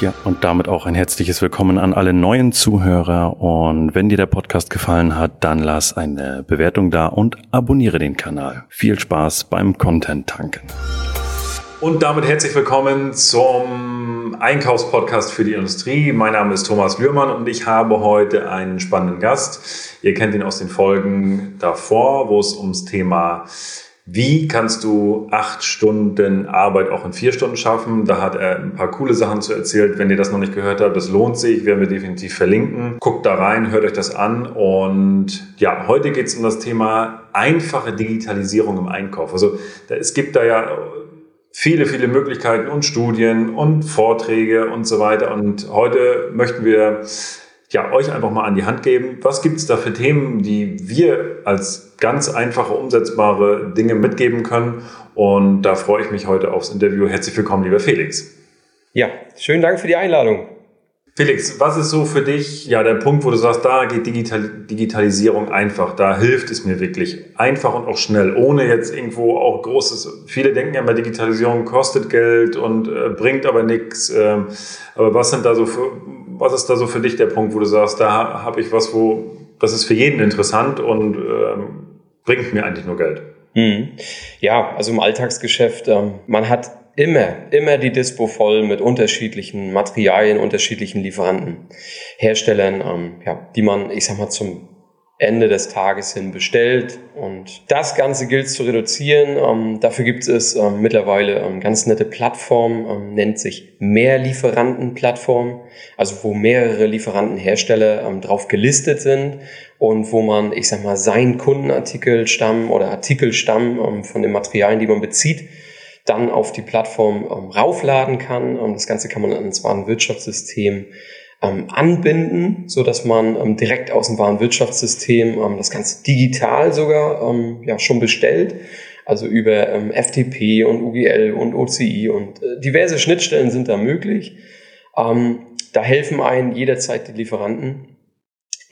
Ja, und damit auch ein herzliches Willkommen an alle neuen Zuhörer. Und wenn dir der Podcast gefallen hat, dann lass eine Bewertung da und abonniere den Kanal. Viel Spaß beim Content tanken. Und damit herzlich willkommen zum Einkaufspodcast für die Industrie. Mein Name ist Thomas Lührmann und ich habe heute einen spannenden Gast. Ihr kennt ihn aus den Folgen davor, wo es ums Thema wie kannst du acht Stunden Arbeit auch in vier Stunden schaffen? Da hat er ein paar coole Sachen zu erzählt. Wenn ihr das noch nicht gehört habt, das lohnt sich, werden wir definitiv verlinken. Guckt da rein, hört euch das an. Und ja, heute geht es um das Thema einfache Digitalisierung im Einkauf. Also es gibt da ja viele, viele Möglichkeiten und Studien und Vorträge und so weiter. Und heute möchten wir ja, euch einfach mal an die Hand geben. Was gibt es da für Themen, die wir als ganz einfache, umsetzbare Dinge mitgeben können? Und da freue ich mich heute aufs Interview. Herzlich willkommen, lieber Felix. Ja, schönen Dank für die Einladung. Felix, was ist so für dich ja der Punkt, wo du sagst, da geht Digital Digitalisierung einfach, da hilft es mir wirklich einfach und auch schnell, ohne jetzt irgendwo auch großes. Viele denken ja immer, Digitalisierung kostet Geld und äh, bringt aber nichts. Ähm, aber was sind da so für, was ist da so für dich der Punkt, wo du sagst, da habe ich was, wo das ist für jeden interessant und ähm, bringt mir eigentlich nur Geld? Mhm. Ja, also im Alltagsgeschäft, ähm, man hat immer, immer die Dispo voll mit unterschiedlichen Materialien, unterschiedlichen Lieferanten, Herstellern, ähm, ja, die man, ich sag mal, zum Ende des Tages hin bestellt. Und das Ganze gilt zu reduzieren. Ähm, dafür gibt es ähm, mittlerweile ähm, ganz nette Plattformen, ähm, nennt sich Mehrlieferanten-Plattform, also wo mehrere Lieferantenhersteller ähm, drauf gelistet sind und wo man, ich sag mal, seinen Kundenartikelstamm oder Artikelstamm ähm, von den Materialien, die man bezieht, dann auf die Plattform raufladen kann. das Ganze kann man ans Warenwirtschaftssystem ähm, anbinden, so dass man ähm, direkt aus dem Warenwirtschaftssystem ähm, das Ganze digital sogar ähm, ja schon bestellt. Also über ähm, FTP und UGL und OCI und äh, diverse Schnittstellen sind da möglich. Ähm, da helfen einen jederzeit die Lieferanten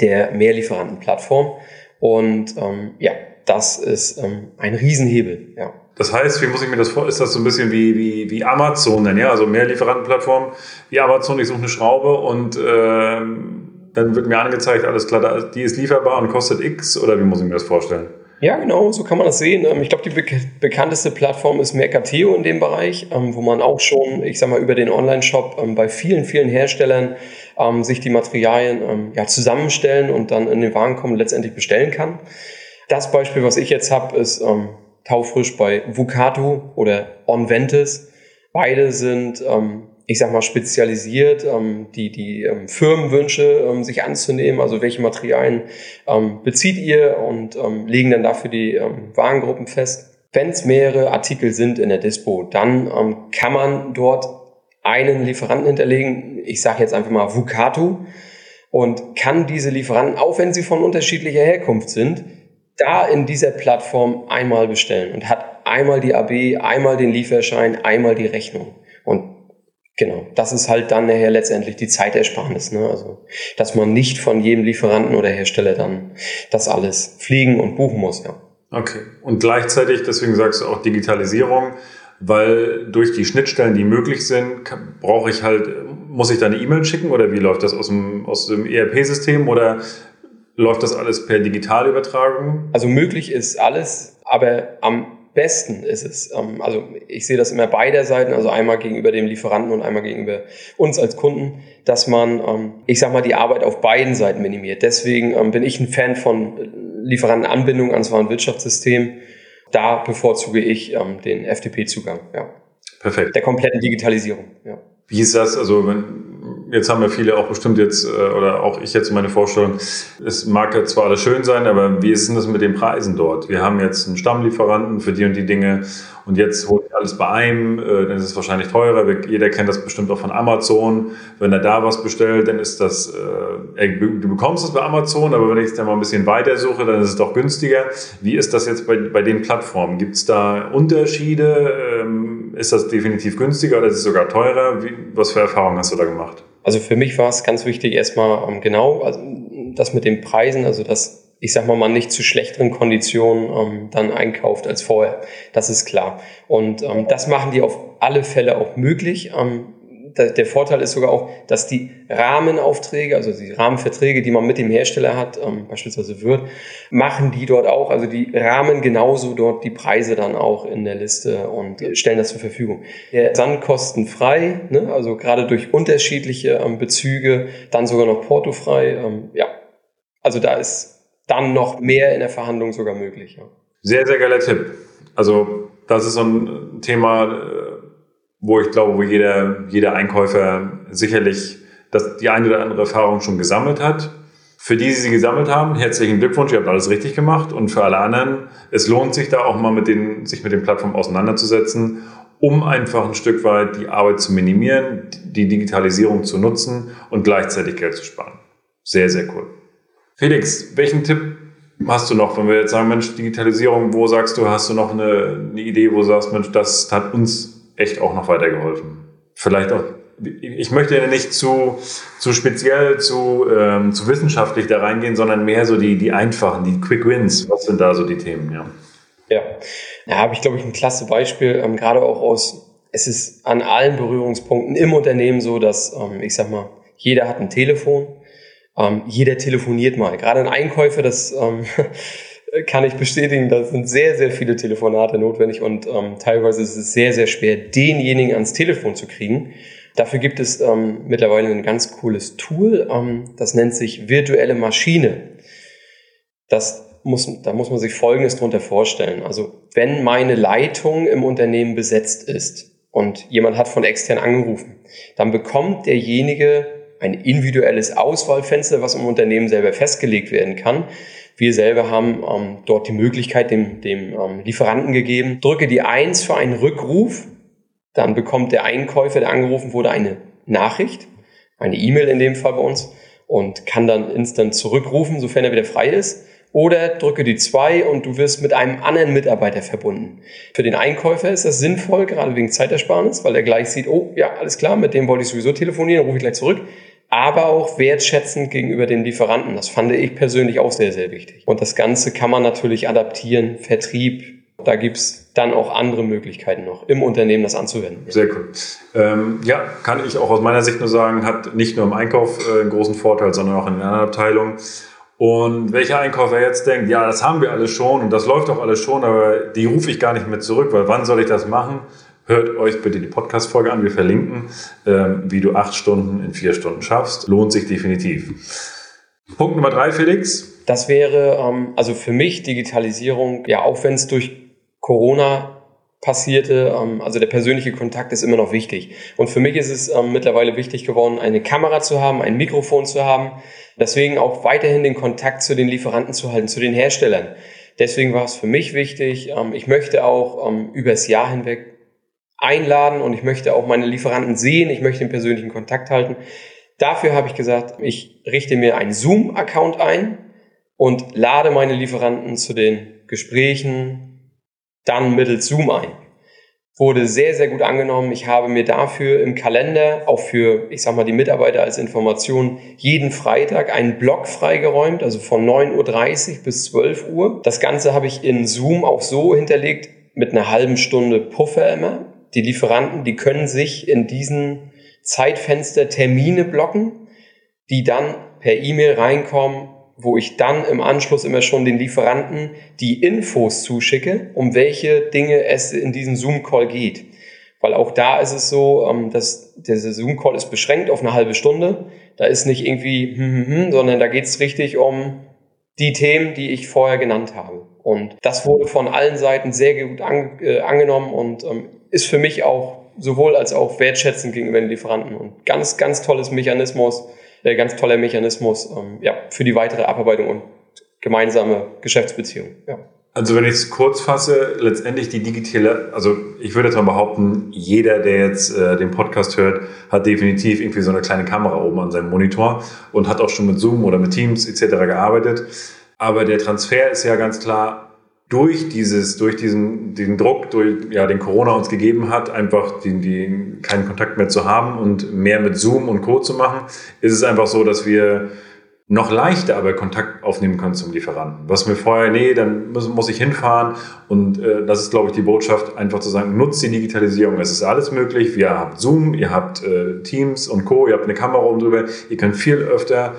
der Mehrlieferantenplattform. Und ähm, ja, das ist ähm, ein Riesenhebel. Ja. Das heißt, wie muss ich mir das vor? Ist das so ein bisschen wie, wie, wie Amazon denn, ja? Also mehr Lieferantenplattformen wie Amazon, ich suche eine Schraube und ähm, dann wird mir angezeigt, alles klar, die ist lieferbar und kostet X oder wie muss ich mir das vorstellen? Ja, genau, so kann man das sehen. Ähm, ich glaube, die be bekannteste Plattform ist Mercateo in dem Bereich, ähm, wo man auch schon, ich sag mal, über den Online-Shop ähm, bei vielen, vielen Herstellern sich die Materialien ja, zusammenstellen und dann in den Warenkorb letztendlich bestellen kann. Das Beispiel, was ich jetzt habe, ist taufrisch bei Vucato oder Onventis. Beide sind, ähm, ich sag mal, spezialisiert, ähm, die, die ähm, Firmenwünsche ähm, sich anzunehmen, also welche Materialien ähm, bezieht ihr und ähm, legen dann dafür die Warengruppen fest. Wenn es mehrere Artikel sind in der Dispo, dann kann man dort einen Lieferanten hinterlegen. Ich sage jetzt einfach mal Vucato und kann diese Lieferanten, auch wenn sie von unterschiedlicher Herkunft sind, da in dieser Plattform einmal bestellen und hat einmal die AB, einmal den Lieferschein, einmal die Rechnung. Und genau, das ist halt dann nachher letztendlich die Zeitersparnis. Ne? Also, dass man nicht von jedem Lieferanten oder Hersteller dann das alles fliegen und buchen muss. Ja. Okay. Und gleichzeitig, deswegen sagst du auch Digitalisierung, weil durch die Schnittstellen, die möglich sind, brauche ich halt, muss ich da eine E-Mail schicken oder wie läuft das aus dem, aus dem ERP-System oder Läuft das alles per Digitalübertragung? Also möglich ist alles, aber am besten ist es, ähm, also ich sehe das immer beider Seiten, also einmal gegenüber dem Lieferanten und einmal gegenüber uns als Kunden, dass man, ähm, ich sag mal, die Arbeit auf beiden Seiten minimiert. Deswegen ähm, bin ich ein Fan von Lieferantenanbindung ans Warenwirtschaftssystem. Da bevorzuge ich den FTP-Zugang, ja. Perfekt. Der kompletten Digitalisierung, ja. Wie ist das, also wenn, jetzt haben ja viele auch bestimmt jetzt, äh, oder auch ich jetzt meine Vorstellung, es mag ja zwar alles schön sein, aber wie ist denn das mit den Preisen dort? Wir haben jetzt einen Stammlieferanten für die und die Dinge und jetzt holt alles bei einem, äh, dann ist es wahrscheinlich teurer. Jeder kennt das bestimmt auch von Amazon. Wenn er da was bestellt, dann ist das, äh, du bekommst es bei Amazon, aber wenn ich es dann mal ein bisschen weiter suche, dann ist es doch günstiger. Wie ist das jetzt bei, bei den Plattformen? Gibt es da Unterschiede? Ähm, ist das definitiv günstiger oder ist es sogar teurer? Wie, was für Erfahrungen hast du da gemacht? Also für mich war es ganz wichtig, erstmal ähm, genau, also das mit den Preisen, also dass ich sag mal, man nicht zu schlechteren Konditionen ähm, dann einkauft als vorher. Das ist klar. Und ähm, das machen die auf alle Fälle auch möglich. Ähm, der Vorteil ist sogar auch, dass die Rahmenaufträge, also die Rahmenverträge, die man mit dem Hersteller hat, ähm, beispielsweise wird, machen die dort auch, also die Rahmen genauso dort die Preise dann auch in der Liste und stellen das zur Verfügung. Der Sand kostenfrei, ne, also gerade durch unterschiedliche ähm, Bezüge, dann sogar noch portofrei. Ähm, ja, also da ist dann noch mehr in der Verhandlung sogar möglich. Ja. Sehr, sehr geiler Tipp. Also das ist so ein Thema, äh, wo ich glaube, wo jeder, jeder Einkäufer sicherlich das, die eine oder andere Erfahrung schon gesammelt hat. Für die, die sie gesammelt haben, herzlichen Glückwunsch, ihr habt alles richtig gemacht. Und für alle anderen, es lohnt sich da auch mal mit den, sich mit den Plattformen auseinanderzusetzen, um einfach ein Stück weit die Arbeit zu minimieren, die Digitalisierung zu nutzen und gleichzeitig Geld zu sparen. Sehr, sehr cool. Felix, welchen Tipp hast du noch, wenn wir jetzt sagen, Mensch, Digitalisierung, wo sagst du, hast du noch eine, eine Idee, wo du sagst, Mensch, das hat uns echt auch noch weitergeholfen. Vielleicht auch, ich möchte ja nicht zu, zu speziell, zu, ähm, zu wissenschaftlich da reingehen, sondern mehr so die, die einfachen, die Quick Wins. Was sind da so die Themen, ja? Ja, da habe ich, glaube ich, ein klasse Beispiel, ähm, gerade auch aus, es ist an allen Berührungspunkten im Unternehmen so, dass, ähm, ich sag mal, jeder hat ein Telefon, ähm, jeder telefoniert mal. Gerade ein Einkäufer, das ähm, kann ich bestätigen, da sind sehr, sehr viele Telefonate notwendig und ähm, teilweise ist es sehr, sehr schwer, denjenigen ans Telefon zu kriegen. Dafür gibt es ähm, mittlerweile ein ganz cooles Tool, ähm, das nennt sich virtuelle Maschine. Das muss, da muss man sich Folgendes drunter vorstellen. Also wenn meine Leitung im Unternehmen besetzt ist und jemand hat von extern angerufen, dann bekommt derjenige ein individuelles Auswahlfenster, was im Unternehmen selber festgelegt werden kann. Wir selber haben ähm, dort die Möglichkeit dem, dem ähm, Lieferanten gegeben, drücke die Eins für einen Rückruf, dann bekommt der Einkäufer, der angerufen wurde, eine Nachricht, eine E-Mail in dem Fall bei uns und kann dann instant zurückrufen, sofern er wieder frei ist. Oder drücke die zwei und du wirst mit einem anderen Mitarbeiter verbunden. Für den Einkäufer ist das sinnvoll, gerade wegen Zeitersparnis, weil er gleich sieht, oh ja, alles klar, mit dem wollte ich sowieso telefonieren, rufe ich gleich zurück aber auch wertschätzend gegenüber den Lieferanten. Das fand ich persönlich auch sehr, sehr wichtig. Und das Ganze kann man natürlich adaptieren, Vertrieb. Da gibt's dann auch andere Möglichkeiten noch im Unternehmen, das anzuwenden. Sehr cool. Ähm, ja, kann ich auch aus meiner Sicht nur sagen, hat nicht nur im Einkauf äh, einen großen Vorteil, sondern auch in den anderen Abteilungen. Und welcher Einkäufer jetzt denkt, ja, das haben wir alles schon und das läuft auch alles schon, aber die rufe ich gar nicht mehr zurück, weil wann soll ich das machen? Hört euch bitte die Podcast-Folge an. Wir verlinken, ähm, wie du acht Stunden in vier Stunden schaffst. Lohnt sich definitiv. Punkt Nummer drei, Felix. Das wäre ähm, also für mich Digitalisierung, ja, auch wenn es durch Corona passierte, ähm, also der persönliche Kontakt ist immer noch wichtig. Und für mich ist es ähm, mittlerweile wichtig geworden, eine Kamera zu haben, ein Mikrofon zu haben. Deswegen auch weiterhin den Kontakt zu den Lieferanten zu halten, zu den Herstellern. Deswegen war es für mich wichtig. Ähm, ich möchte auch ähm, übers Jahr hinweg einladen und ich möchte auch meine Lieferanten sehen, ich möchte den persönlichen Kontakt halten. Dafür habe ich gesagt, ich richte mir einen Zoom-Account ein und lade meine Lieferanten zu den Gesprächen dann mittels Zoom ein. Wurde sehr, sehr gut angenommen. Ich habe mir dafür im Kalender, auch für, ich sag mal, die Mitarbeiter als Information, jeden Freitag einen Block freigeräumt, also von 9.30 Uhr bis 12 Uhr. Das Ganze habe ich in Zoom auch so hinterlegt, mit einer halben Stunde Puffer immer die Lieferanten, die können sich in diesen Zeitfenster Termine blocken, die dann per E-Mail reinkommen, wo ich dann im Anschluss immer schon den Lieferanten die Infos zuschicke, um welche Dinge es in diesem Zoom-Call geht. Weil auch da ist es so, ähm, dass der Zoom-Call ist beschränkt auf eine halbe Stunde. Da ist nicht irgendwie, hm, hm, hm, sondern da geht es richtig um die Themen, die ich vorher genannt habe. Und das wurde von allen Seiten sehr gut an, äh, angenommen und ähm, ist für mich auch sowohl als auch wertschätzend gegenüber den Lieferanten und ganz, ganz tolles Mechanismus, äh, ganz toller Mechanismus ähm, ja, für die weitere Abarbeitung und gemeinsame Geschäftsbeziehung. Ja. Also wenn ich es kurz fasse, letztendlich die digitale, also ich würde jetzt mal behaupten, jeder, der jetzt äh, den Podcast hört, hat definitiv irgendwie so eine kleine Kamera oben an seinem Monitor und hat auch schon mit Zoom oder mit Teams etc. gearbeitet. Aber der Transfer ist ja ganz klar durch dieses, durch diesen, diesen Druck, durch ja, den Corona uns gegeben hat, einfach die, die, keinen Kontakt mehr zu haben und mehr mit Zoom und Co. zu machen, ist es einfach so, dass wir noch leichter aber Kontakt aufnehmen können zum Lieferanten. Was mir vorher, nee, dann muss, muss ich hinfahren und äh, das ist, glaube ich, die Botschaft, einfach zu sagen, nutzt die Digitalisierung. Es ist alles möglich. Wir habt Zoom, ihr habt äh, Teams und Co., ihr habt eine Kamera oben drüber. Ihr könnt viel öfter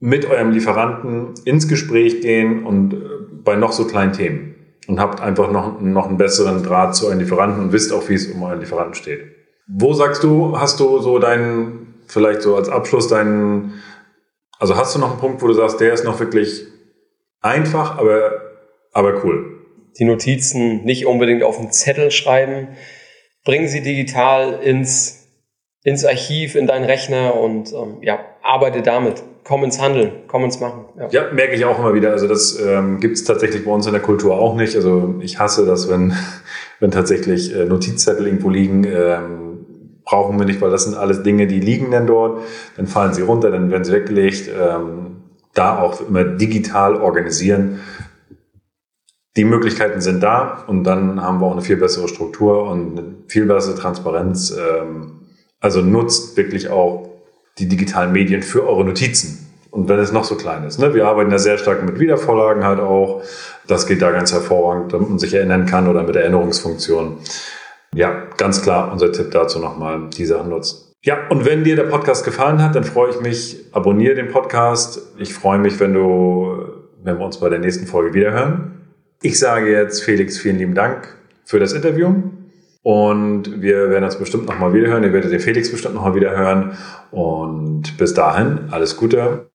mit eurem Lieferanten ins Gespräch gehen und äh, bei noch so kleinen Themen und habt einfach noch, noch einen besseren Draht zu euren Lieferanten und wisst auch, wie es um euren Lieferanten steht. Wo sagst du, hast du so deinen, vielleicht so als Abschluss deinen also hast du noch einen Punkt, wo du sagst, der ist noch wirklich einfach, aber, aber cool? Die Notizen nicht unbedingt auf einen Zettel schreiben. Bringen sie digital ins, ins Archiv, in deinen Rechner und ähm, ja, arbeite damit. Komm ins Handeln, komm ins Machen. Ja, ja merke ich auch immer wieder. Also das ähm, gibt es tatsächlich bei uns in der Kultur auch nicht. Also ich hasse das, wenn, wenn tatsächlich äh, Notizzettel irgendwo liegen. Ähm, brauchen wir nicht, weil das sind alles Dinge, die liegen dann dort, dann fallen sie runter, dann werden sie weggelegt. Ähm, da auch immer digital organisieren. Die Möglichkeiten sind da und dann haben wir auch eine viel bessere Struktur und eine viel bessere Transparenz. Ähm, also nutzt wirklich auch die digitalen Medien für eure Notizen. Und wenn es noch so klein ist. Ne? Wir arbeiten da sehr stark mit Wiedervorlagen halt auch. Das geht da ganz hervorragend, damit man sich erinnern kann oder mit Erinnerungsfunktion. Ja, ganz klar unser Tipp dazu nochmal, die Sachen nutzen. Ja, und wenn dir der Podcast gefallen hat, dann freue ich mich, abonniere den Podcast. Ich freue mich, wenn du, wenn wir uns bei der nächsten Folge wiederhören. Ich sage jetzt Felix vielen lieben Dank für das Interview. Und wir werden uns bestimmt nochmal wiederhören. Ihr werdet den Felix bestimmt nochmal wiederhören. Und bis dahin, alles Gute.